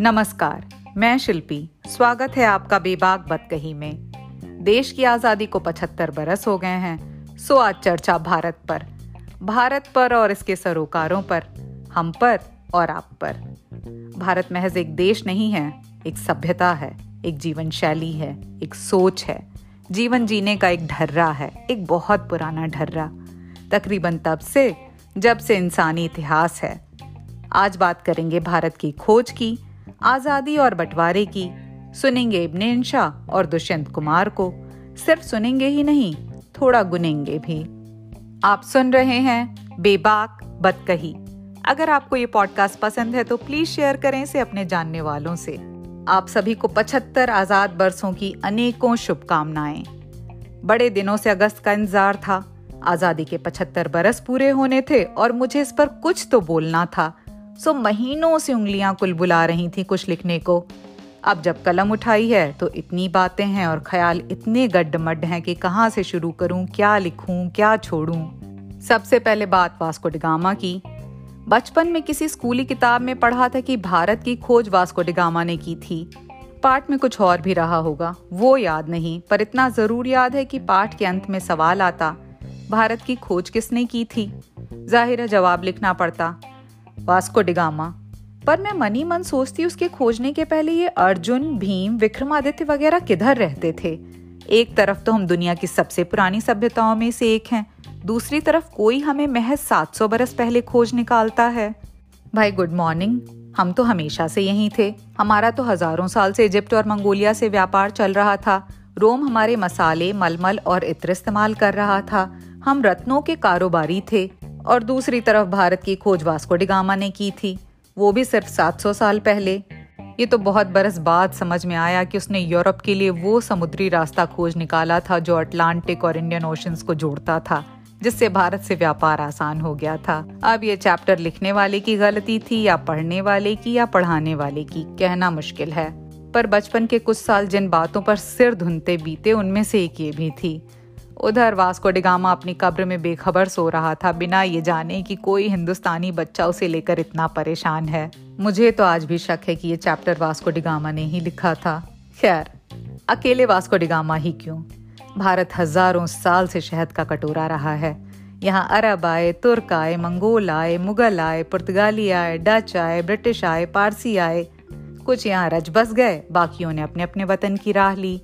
नमस्कार, मैं शिल्पी। स्वागत है आपका बेबाक बतकही में। देश की आज़ादी को 75 बरस हो गए हैं, सो आज चर्चा भारत पर। भारत पर और इसके सरोकारों पर, हम पर और आप पर। भारत महज एक देश नहीं है, एक सभ्यता है, एक जीवन शैली है, एक सोच है। जीवन जीने का एक ढर्रा है, एक बहुत पुराना ढर्रा। तकरीबन तब से, जब से इंसानी इतिहास है। आज बात करेंगे भारत की खोज की आज़ादी और बंटवारे की। सुनेंगे इब्ने इंशा और दुष्यंत कुमार को। सिर्फ़ सुनेंगे ही नहीं, थोड़ा गुनेंगे भी। आप सुन रहे हैं बेबाक बदकही। अगर आपको ये पॉडकास्ट पसंद है तो प्लीज़ शेयर करें इसे अपने जानने वालों से। आप सभी को पचहत्तर आज़ाद बरसों की अनेकों शुभकामनाएँ। बड़े दिनों से अगस्त का इंतज़ार था। आज़ादी के पचहत्तर बरस पूरे होने थे और मुझे इस पर कुछ तो बोलना था। सो महीनों से उंगलियाँ कुल बुला रही थी कुछ लिखने को। अब जब कलम उठाई है तो इतनी बातें हैं और ख्याल इतने गड्ढमड्ढ हैं कि कहाँ से शुरू करूँ, क्या लिखूं, क्या छोड़ूं। सबसे पहले बात वास्को डिगामा की। बचपन में किसी स्कूली किताब में पढ़ा था कि भारत की खोज वास्को डिगामा ने की थी। पाठ में कुछ और भी रहा होगा, वो याद नहीं, पर इतना ज़रूर याद है कि पाठ के अंत में सवाल आता, भारत की खोज किसने की थी? ज़ाहिर है जवाब लिखना पड़ता। वास्को डिगामा पर मैं मनी मन सोचती उसके खोजने के पहले ये अर्जुन, भीम, विक्रमादित्य वगैरह किधर रहते थे? एक तरफ़ तो हम दुनिया की सबसे पुरानी सभ्यताओं में से एक हैं। दूसरी तरफ़ कोई हमें महज 700 बरस पहले खोज निकालता है। भाई, गुड मॉर्निंग। हम तो हमेशा से यहीं थे। हमारा तो हज़ारों साल से इजिप्ट और मंगोलिया से व्यापार चल रहा था। रोम हमारे मसाले, मलमल और इत्र इस्तेमाल कर रहा था। हम रत्नों के कारोबारी थे। और दूसरी तरफ़ भारत की खोज वास्को डिगामा ने की थी। वो भी सिर्फ़ 700 साल पहले। ये तो बहुत बरस बाद समझ में आया कि उसने यूरोप के लिए वो समुद्री रास्ता खोज निकाला था जो अटलांटिक और इंडियन ओशंस को जोड़ता था, जिससे भारत से व्यापार आसान हो गया था। अब ये चैप्टर लिखने वाले की गलती थी या पढ़ने वाले की या पढ़ाने वाले की, कहना मुश्किल है। पर बचपन के कुछ साल जिन बातों पर सिर धुनते बीते, उनमें से एक ये भी थी। उधर वास्को डिगामा अपनी कब्र में बेखबर सो रहा था। बिना ये जाने कि कोई हिंदुस्तानी बच्चा उसे लेकर इतना परेशान है। मुझे तो आज भी शक है कि ये चैप्टर वास्को डिगामा ने ही लिखा था। खैर, अकेले वास्को डिगामा ही क्यों? भारत हज़ारों साल से शहद का कटोरा रहा है। यहाँ अरब आए, तुर्क आए, मंगोल आए, मुगल आए, पुर्तगाली आए, डच आए, ब्रिटिश आए, पारसी आए। कुछ यहाँ रज बस गए, बाकियों ने अपने अपने वतन की राह ली।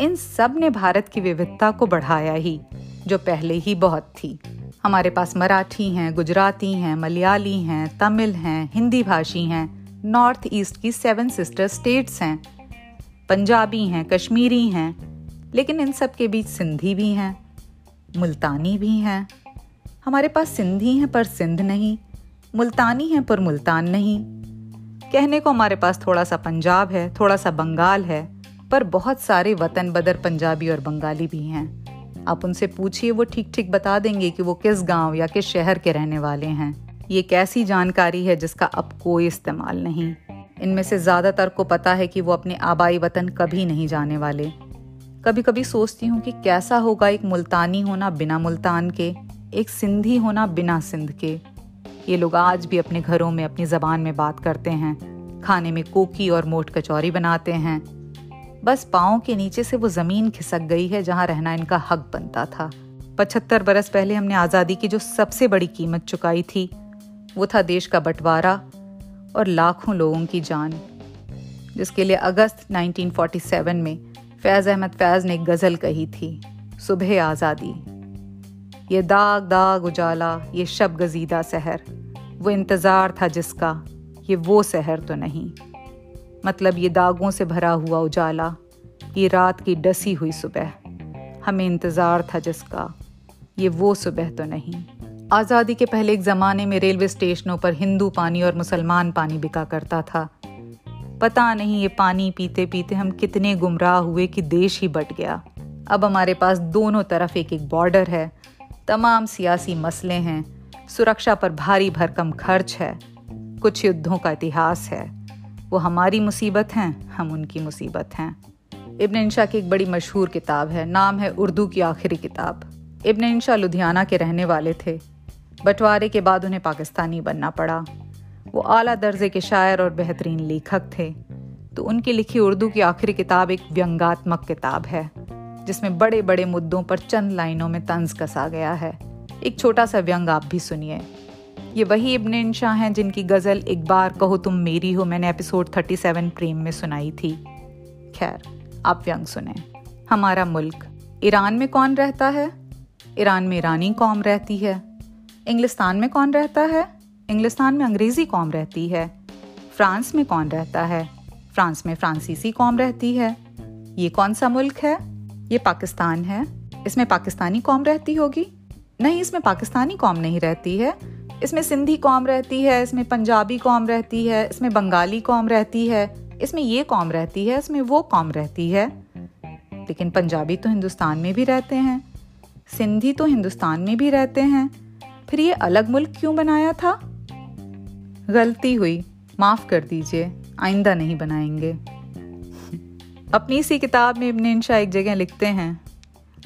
इन सबने भारत की विविधता को बढ़ाया ही, जो पहले ही बहुत थी। हमारे पास मराठी हैं, गुजराती हैं, मलयाली हैं, तमिल हैं, हिंदी भाषी हैं, नॉर्थ ईस्ट की सेवन सिस्टर स्टेट्स हैं, पंजाबी हैं, कश्मीरी हैं, लेकिन इन सब के बीच सिंधी भी हैं, मुल्तानी भी हैं। हमारे पास सिंधी हैं पर सिंध नहीं, मुल्तानी हैं पर मुल्तान नहीं। कहने को हमारे पास थोड़ा सा पंजाब है, थोड़ा सा बंगाल है पर बहुत सारे वतन बदर पंजाबी और बंगाली भी हैं। आप उनसे पूछिए, वो ठीक ठीक बता देंगे कि वो किस गाँव या किस शहर के रहने वाले हैं। ये कैसी जानकारी है जिसका अब कोई इस्तेमाल नहीं? इनमें से ज़्यादातर को पता है कि वो अपने आबाई वतन कभी नहीं जाने वाले। कभी कभी सोचती हूँ कि कैसा होगा एक मुल्तानी होना बिना मुल्तान के, एक सिंधी होना बिना सिंध के। ये लोग आज भी अपने घरों में, अपनी ज़बान में बात करते हैं, खाने में कोकी और मोट कचौरी बनाते हैं। बस पाओ के नीचे से वो ज़मीन खिसक गई है जहाँ रहना इनका हक बनता था। पचहत्तर बरस पहले हमने आज़ादी की जो सबसे बड़ी कीमत चुकाई थी, वो था देश का बंटवारा और लाखों लोगों की जान, जिसके लिए अगस्त 1947 में फैज़ अहमद फैज़ ने गज़ल कही थी, सुबह आज़ादी। ये दाग दाग उजाला, ये शब गजीदा सहर, वो इंतज़ार था जिसका, ये वो सहर तो नहीं। मतलब ये दागों से भरा हुआ उजाला, ये रात की डसी हुई सुबह। हमें इंतज़ार था जिसका, ये वो सुबह तो नहीं। आज़ादी के पहले एक ज़माने में रेलवे स्टेशनों पर हिंदू पानी और मुसलमान पानी बिका करता था। पता नहीं ये पानी पीते पीते हम कितने गुमराह हुए कि देश ही बट गया। अब हमारे पास दोनों तरफ़ एक एक बॉर्डर है, तमाम सियासी मसले हैं, सुरक्षा पर भारी भरकम खर्च है, कुछ युद्धों का इतिहास है। वो हमारी मुसीबत हैं, हम उनकी मुसीबत हैं। इब्न इंशा की एक बड़ी मशहूर किताब है, नाम है उर्दू की आखिरी किताब। इब्न इंशा लुधियाना के रहने वाले थे। बंटवारे के बाद उन्हें पाकिस्तानी बनना पड़ा। वो आला दर्जे के शायर और बेहतरीन लेखक थे। तो उनकी लिखी उर्दू की आखिरी किताब एक व्यंगात्मक किताब है, जिसमें बड़े बड़े मुद्दों पर चंद लाइनों में तंज कसा गया है। एक छोटा सा व्यंग आप भी सुनिए। ये वही इब्न इंशा हैं जिनकी गज़ल एक बार कहो तुम मेरी हो, मैंने एपिसोड 37 प्रेम में सुनाई थी। खैर, आप व्यंग सुने। हमारा मुल्क ईरान में कौन रहता है? ईरान में ईरानी कौम रहती है। इंग्लिस्तान में कौन रहता है? इंग्लिस्तान में अंग्रेज़ी कौम रहती है। फ्रांस में कौन रहता है? फ्रांस में फ्रांसीसी कौम रहती है। ये कौन सा मुल्क है? ये पाकिस्तान है। इसमें पाकिस्तानी कौम रहती होगी? नहीं, इसमें पाकिस्तानी कौम नहीं रहती है। इसमें सिंधी कौम रहती है, इसमें पंजाबी कौम रहती है, इसमें बंगाली कौम रहती है, इसमें ये कौम रहती है, इसमें वो कौम रहती है। लेकिन पंजाबी तो हिंदुस्तान में भी रहते हैं, सिंधी तो हिंदुस्तान में भी रहते हैं। फिर ये अलग मुल्क क्यों बनाया था? गलती हुई, माफ़ कर दीजिए, आइंदा नहीं बनाएँगे। अपनी इसी किताब में इब्न इंशा एक जगह लिखते हैं,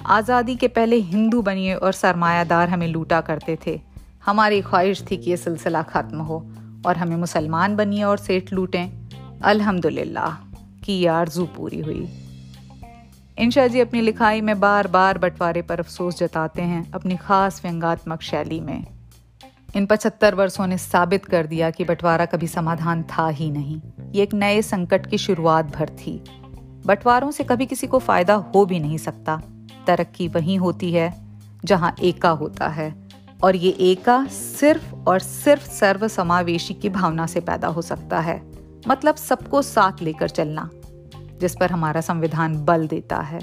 आज़ादी के पहले हिंदू बनिए और सरमायादार हमें लूटा करते थे। हमारी ख्वाहिश थी कि ये सिलसिला ख़त्म हो और हमें मुसलमान बनिए और सेठ लूटें। अल्हम्दुलिल्लाह, कि आरज़ू पूरी हुई। इंशा जी अपनी लिखाई में बार बार बंटवारे पर अफसोस जताते हैं अपनी खास व्यंगात्मक शैली में। इन पचहत्तर वर्षों ने साबित कर दिया कि बंटवारा कभी समाधान था ही नहीं। ये एक नए संकट की शुरुआत भर थी। बंटवारों से कभी किसी को फ़ायदा हो भी नहीं सकता। तरक्की वहीं होती है, जहाँ एका होता है। और ये एका सिर्फ़ और सिर्फ़ सर्व समावेशी की भावना से पैदा हो सकता है। मतलब सबको साथ लेकर चलना, जिस पर हमारा संविधान बल देता है।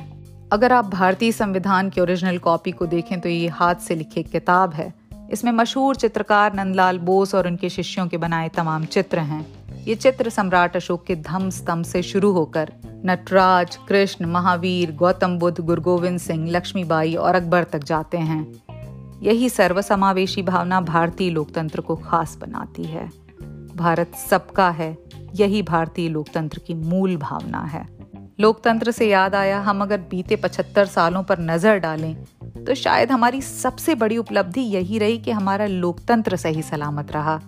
अगर आप भारतीय संविधान की ओरिजिनल कॉपी को देखें तो ये हाथ से लिखी किताब है। इसमें मशहूर चित्रकार नंदलाल बोस और उनके शिष्यों के बनाए तमाम चित्र हैं। ये चित्र सम्राट अशोक के धम स्तंभ से शुरू होकर नटराज, कृष्ण, महावीर, गौतम बुद्ध, गुरु गोविंद सिंह, लक्ष्मीबाई और अकबर तक जाते हैं। यही सर्वसमावेशी भावना भारतीय लोकतंत्र को खास बनाती है। भारत सबका है, यही भारतीय लोकतंत्र की मूल भावना है। लोकतंत्र से याद आया, हम अगर बीते पचहत्तर सालों पर नज़र डालें तो शायद हमारी सबसे बड़ी उपलब्धि यही रही कि हमारा लोकतंत्र सही सलामत रहा।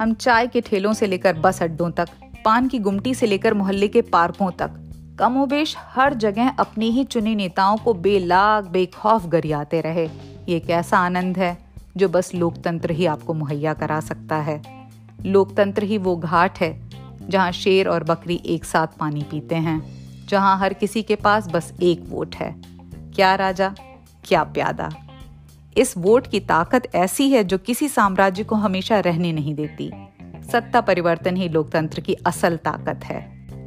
हम चाय के ठेलों से लेकर बस अड्डों तक, पान की गुमटी से लेकर मोहल्ले के पार्कों तक, कमोबेश हर जगह अपने ही चुने नेताओं को बेलाग, बेखौफ गरियाते रहे। ये एक ऐसा आनंद है जो बस लोकतंत्र ही आपको मुहैया करा सकता है। लोकतंत्र ही वो घाट है जहाँ शेर और बकरी एक साथ पानी पीते हैं, जहाँ हर किसी के पास बस एक वोट है। क्या राजा? क्या प्यादा? इस वोट की ताकत ऐसी है जो किसी साम्राज्य को हमेशा रहने नहीं देती। सत्ता परिवर्तन ही लोकतंत्र की असल ताकत है।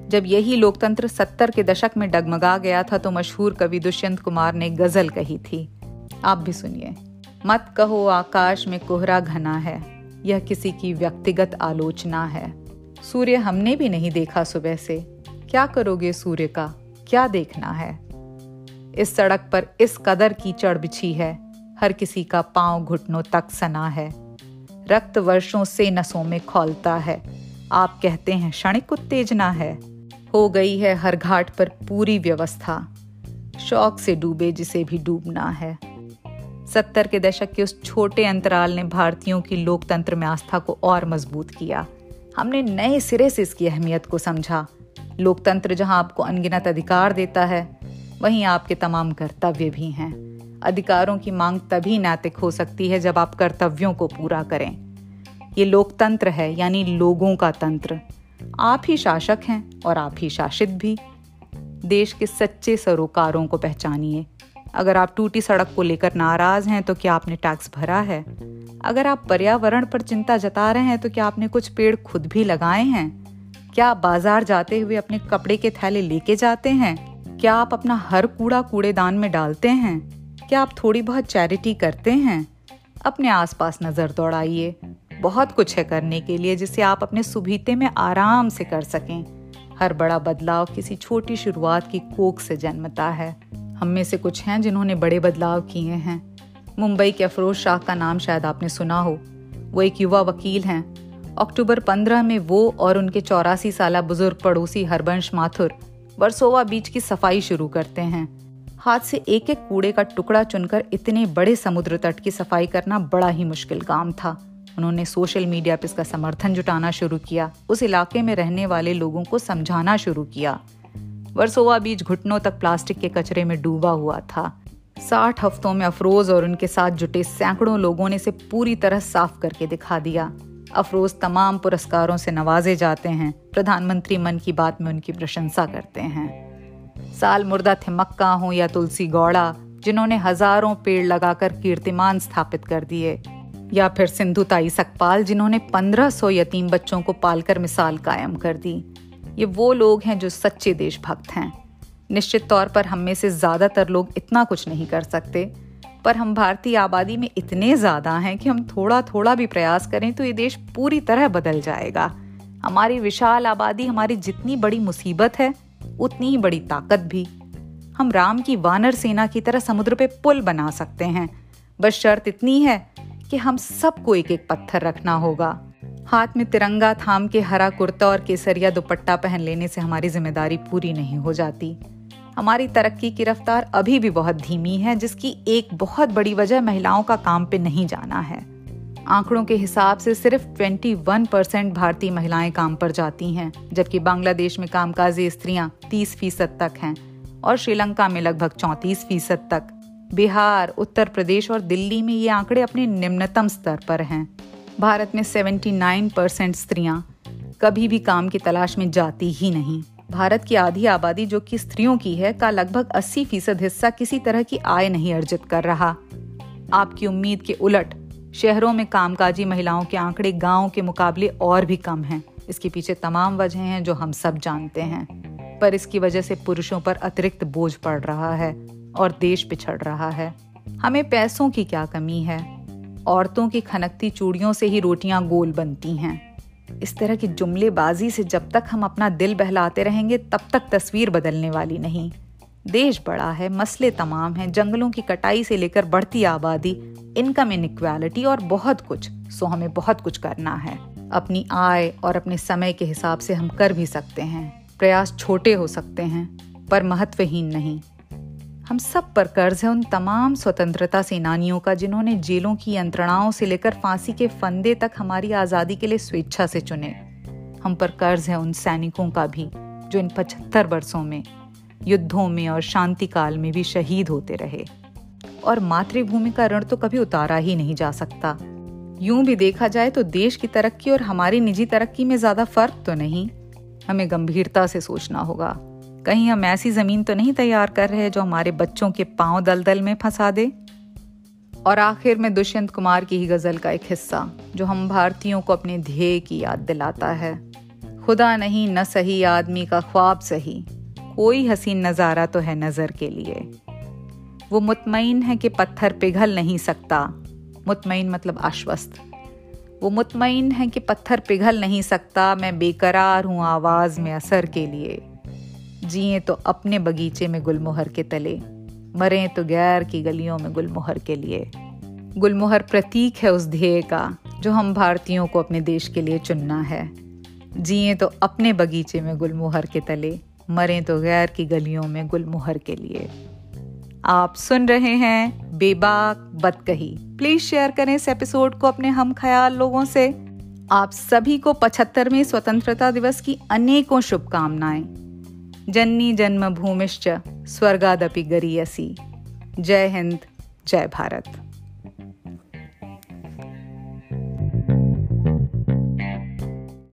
जब यही लोकतंत्र सत्तर के दशक में डगमगा गया था तो मशहूर कवि दुष्यंत कुमार ने गज़ल कही थी। आप भी सुनिए। मत कहो आकाश में कोहरा घना है। यह किसी की व्यक्तिगत आलोचना है। सूर्य हमने भी नहीं देखा सुबह से। क्या करोगे सूर्य का? क्या देखना है? इस सड़क पर इस कदर की चढ़ बिछी है। हर किसी का पाँव घुटनों तक सना है। रक्त वर्षों से नसों में खोलता है। आप कहते हैं क्षणिक उत्तेजना है। हो गई है हर घाट पर पूरी व्यवस्था। शौक से डूबे जिसे भी डूबना है। सत्तर के दशक के उस छोटे अंतराल ने भारतीयों की लोकतंत्र में आस्था को और मज़बूत किया। हमने नए सिरे से इसकी अहमियत को समझा। लोकतंत्र जहाँ आपको अनगिनत अधिकार देता है, वहीं आपके तमाम कर्तव्य भी हैं। अधिकारों की मांग तभी नैतिक हो सकती है जब आप कर्तव्यों को पूरा करें। ये लोकतंत्र है, यानी लोगों का तंत्र। आप ही शासक हैं और आप ही शासित भी। देश के सच्चे सरोकारों को पहचानिए। अगर आप टूटी सड़क को लेकर नाराज़ हैं तो क्या आपने टैक्स भरा है? अगर आप पर्यावरण पर चिंता जता रहे हैं तो क्या आपने कुछ पेड़ खुद भी लगाए हैं? क्या आप बाज़ार जाते हुए अपने कपड़े के थैले लेके जाते हैं? क्या आप अपना हर कूड़ा कूड़ेदान में डालते हैं? क्या आप थोड़ी बहुत चैरिटी करते हैं? अपने आसपास नज़र दौड़ाइए। बहुत कुछ है करने के लिए जिसे आप अपने सुबीते में आराम से कर सकें। हर बड़ा बदलाव किसी छोटी शुरुआत की कोख से जन्मता है। हम में से कुछ हैं जिन्होंने बड़े बदलाव किए हैं। मुंबई के अफरोज शाह का नाम शायद आपने सुना हो। वो एक युवा वकील हैं। अक्टूबर 15 में वो और उनके चौरासी साल बुज़ुर्ग पड़ोसी हरबंश माथुर वर्सोवा बीच की सफ़ाई शुरू करते हैं। हाथ से एक एक कूड़े का टुकड़ा चुनकर इतने बड़े समुद्र तट की सफ़ाई करना बड़ा ही मुश्किल काम था। उन्होंने सोशल मीडिया पर इसका समर्थन जुटाना शुरू किया। उस इलाके में रहने वाले लोगों को समझाना शुरू किया। वर्सोवा बीच घुटनों तक प्लास्टिक के कचरे में डूबा हुआ था। साठ हफ्तों में अफरोज और उनके साथ जुटे सैकड़ों लोगों ने इसे पूरी तरह साफ़ करके दिखा दिया। अफरोज तमाम पुरस्कारों से नवाजे जाते हैं। प्रधानमंत्री मन की बात में उनकी प्रशंसा करते हैं। साल मुर्दा थिमक्का हो या तुलसी गौड़ा, जिन्होंने हज़ारों पेड़ लगाकर कीर्तिमान स्थापित कर दिए। या फिर सिंधु ताई सकपाल जिन्होंने 1500 यतीम बच्चों को पालकर मिसाल कायम कर दी। ये वो लोग हैं जो सच्चे देशभक्त हैं। निश्चित तौर पर हम में से ज़्यादातर लोग इतना कुछ नहीं कर सकते, पर हम भारतीय आबादी में इतने ज़्यादा हैं कि हम थोड़ा थोड़ा भी प्रयास करें तो ये देश पूरी तरह बदल जाएगा। हमारी विशाल आबादी हमारी जितनी बड़ी मुसीबत है, उतनी ही बड़ी ताकत भी। हम राम की वानर सेना की तरह समुद्र पे पुल बना सकते हैं, बस शर्त इतनी है कि हम सबको एक एक पत्थर रखना होगा। हाथ में तिरंगा, थाम के हरा कुर्ता और केसरिया दुपट्टा पहन लेने से हमारी ज़िम्मेदारी पूरी नहीं हो जाती। हमारी तरक्की की रफ्तार अभी भी बहुत धीमी है, जिसकी एक बहुत बड़ी वजह महिलाओं का काम पे नहीं जाना है। आंकड़ों के हिसाब से सिर्फ़ 21 परसेंट भारतीय महिलाएँ काम पर जाती हैं, जबकि बांग्लादेश में कामकाजी स्त्रियाँ 30 फ़ीसद तक हैं और श्रीलंका में लगभग 34 फ़ीसद तक। बिहार, उत्तर प्रदेश और दिल्ली में ये आंकड़े अपने निम्नतम स्तर पर हैं। भारत में 79 परसेंट स्त्रियाँ कभी भी काम की तलाश में जाती ही नहीं। भारत की आधी आबादी जो कि स्त्रियों की है, का लगभग 80 फ़ीसद हिस्सा किसी तरह की आय नहीं अर्जित कर रहा। आपकी उम्मीद के उलट शहरों में कामकाजी महिलाओं के आंकड़े गाँव के मुकाबले और भी कम हैं। इसके पीछे तमाम वजह हैं जो हम सब जानते हैं। पर इसकी वजह से पुरुषों पर अतिरिक्त बोझ पड़ रहा है और देश पिछड़ रहा है। हमें पैसों की क्या कमी है? औरतों की खनकती चूड़ियों से ही रोटियाँ गोल बनती हैं। इस तरह की जुमलेबाजी से जब तक हम अपना दिल बहलाते रहेंगे, तब तक तस्वीर बदलने वाली नहीं। देश बड़ा है, मसले तमाम हैं, जंगलों की कटाई से लेकर बढ़ती आबादी, इनकम इनक्वालिटी और बहुत कुछ, सो हमें बहुत कुछ करना है। अपनी आय और अपने समय के हिसाब से हम कर भी सकते हैं, प्रयास छोटे हो सकते हैं, पर महत्वहीन नहीं। हम सब पर कर्ज है उन तमाम स्वतंत्रता सेनानियों का जिन्होंने जेलों की यंत्रणाओं से लेकर फांसी के फंदे तक हमारी आज़ादी के लिए स्वेच्छा से चुने। हम पर कर्ज है उन सैनिकों का भी, जो इन पचहत्तर वर्षों में, युद्धों में और शांति काल में भी शहीद होते रहे। और मातृभूमि का ऋण तो कभी उतारा ही नहीं जा सकता। यूँ भी देखा जाए तो देश की तरक्की और हमारी निजी तरक्की में ज़्यादा फ़र्क तो नहीं। हमें गंभीरता से सोचना होगा। कहीं हम ऐसी ज़मीन तो नहीं तैयार कर रहे जो हमारे बच्चों के पाँव दलदल में फंसा दे? और आखिर में दुष्यंत कुमार की ही गज़ल का एक हिस्सा, जो हम भारतीयों को अपने ध्येय की याद दिलाता है। खुदा नहीं, न सही आदमी का ख्वाब सही, कोई हसीन नज़ारा तो है नज़र के लिए। वो मुतमिन है कि पत्थर पिघल नहीं सकता। मुतमईन मतलब आश्वस्त। वो मुतमईन है कि पत्थर पिघल नहीं सकता, मैं बेकरार हूँ आवाज़ में असर के लिए। जिए तो अपने बगीचे में गुलमोहर के तले, मरे तो गैर की गलियों में गुलमोहर के लिए। गुलमोहर प्रतीक है उस ध्येय का, जो हम भारतीयों को अपने देश के लिए चुनना है। जिए तो अपने बगीचे में गुलमोहर के तले, मरे तो गैर की गलियों में गुलमोहर के लिए। आप सुन रहे हैं बेबाक बदकही। प्लीज़ शेयर करें इस एपिसोड को अपने हम ख्याल लोगों से। आप सभी को पचहत्तरवें स्वतंत्रता दिवस की अनेकों शुभकामनाएँ। जन्नी जन्मभूमिश्च स्वर्गादपि गरीयसी। जय हिंद जय भारत।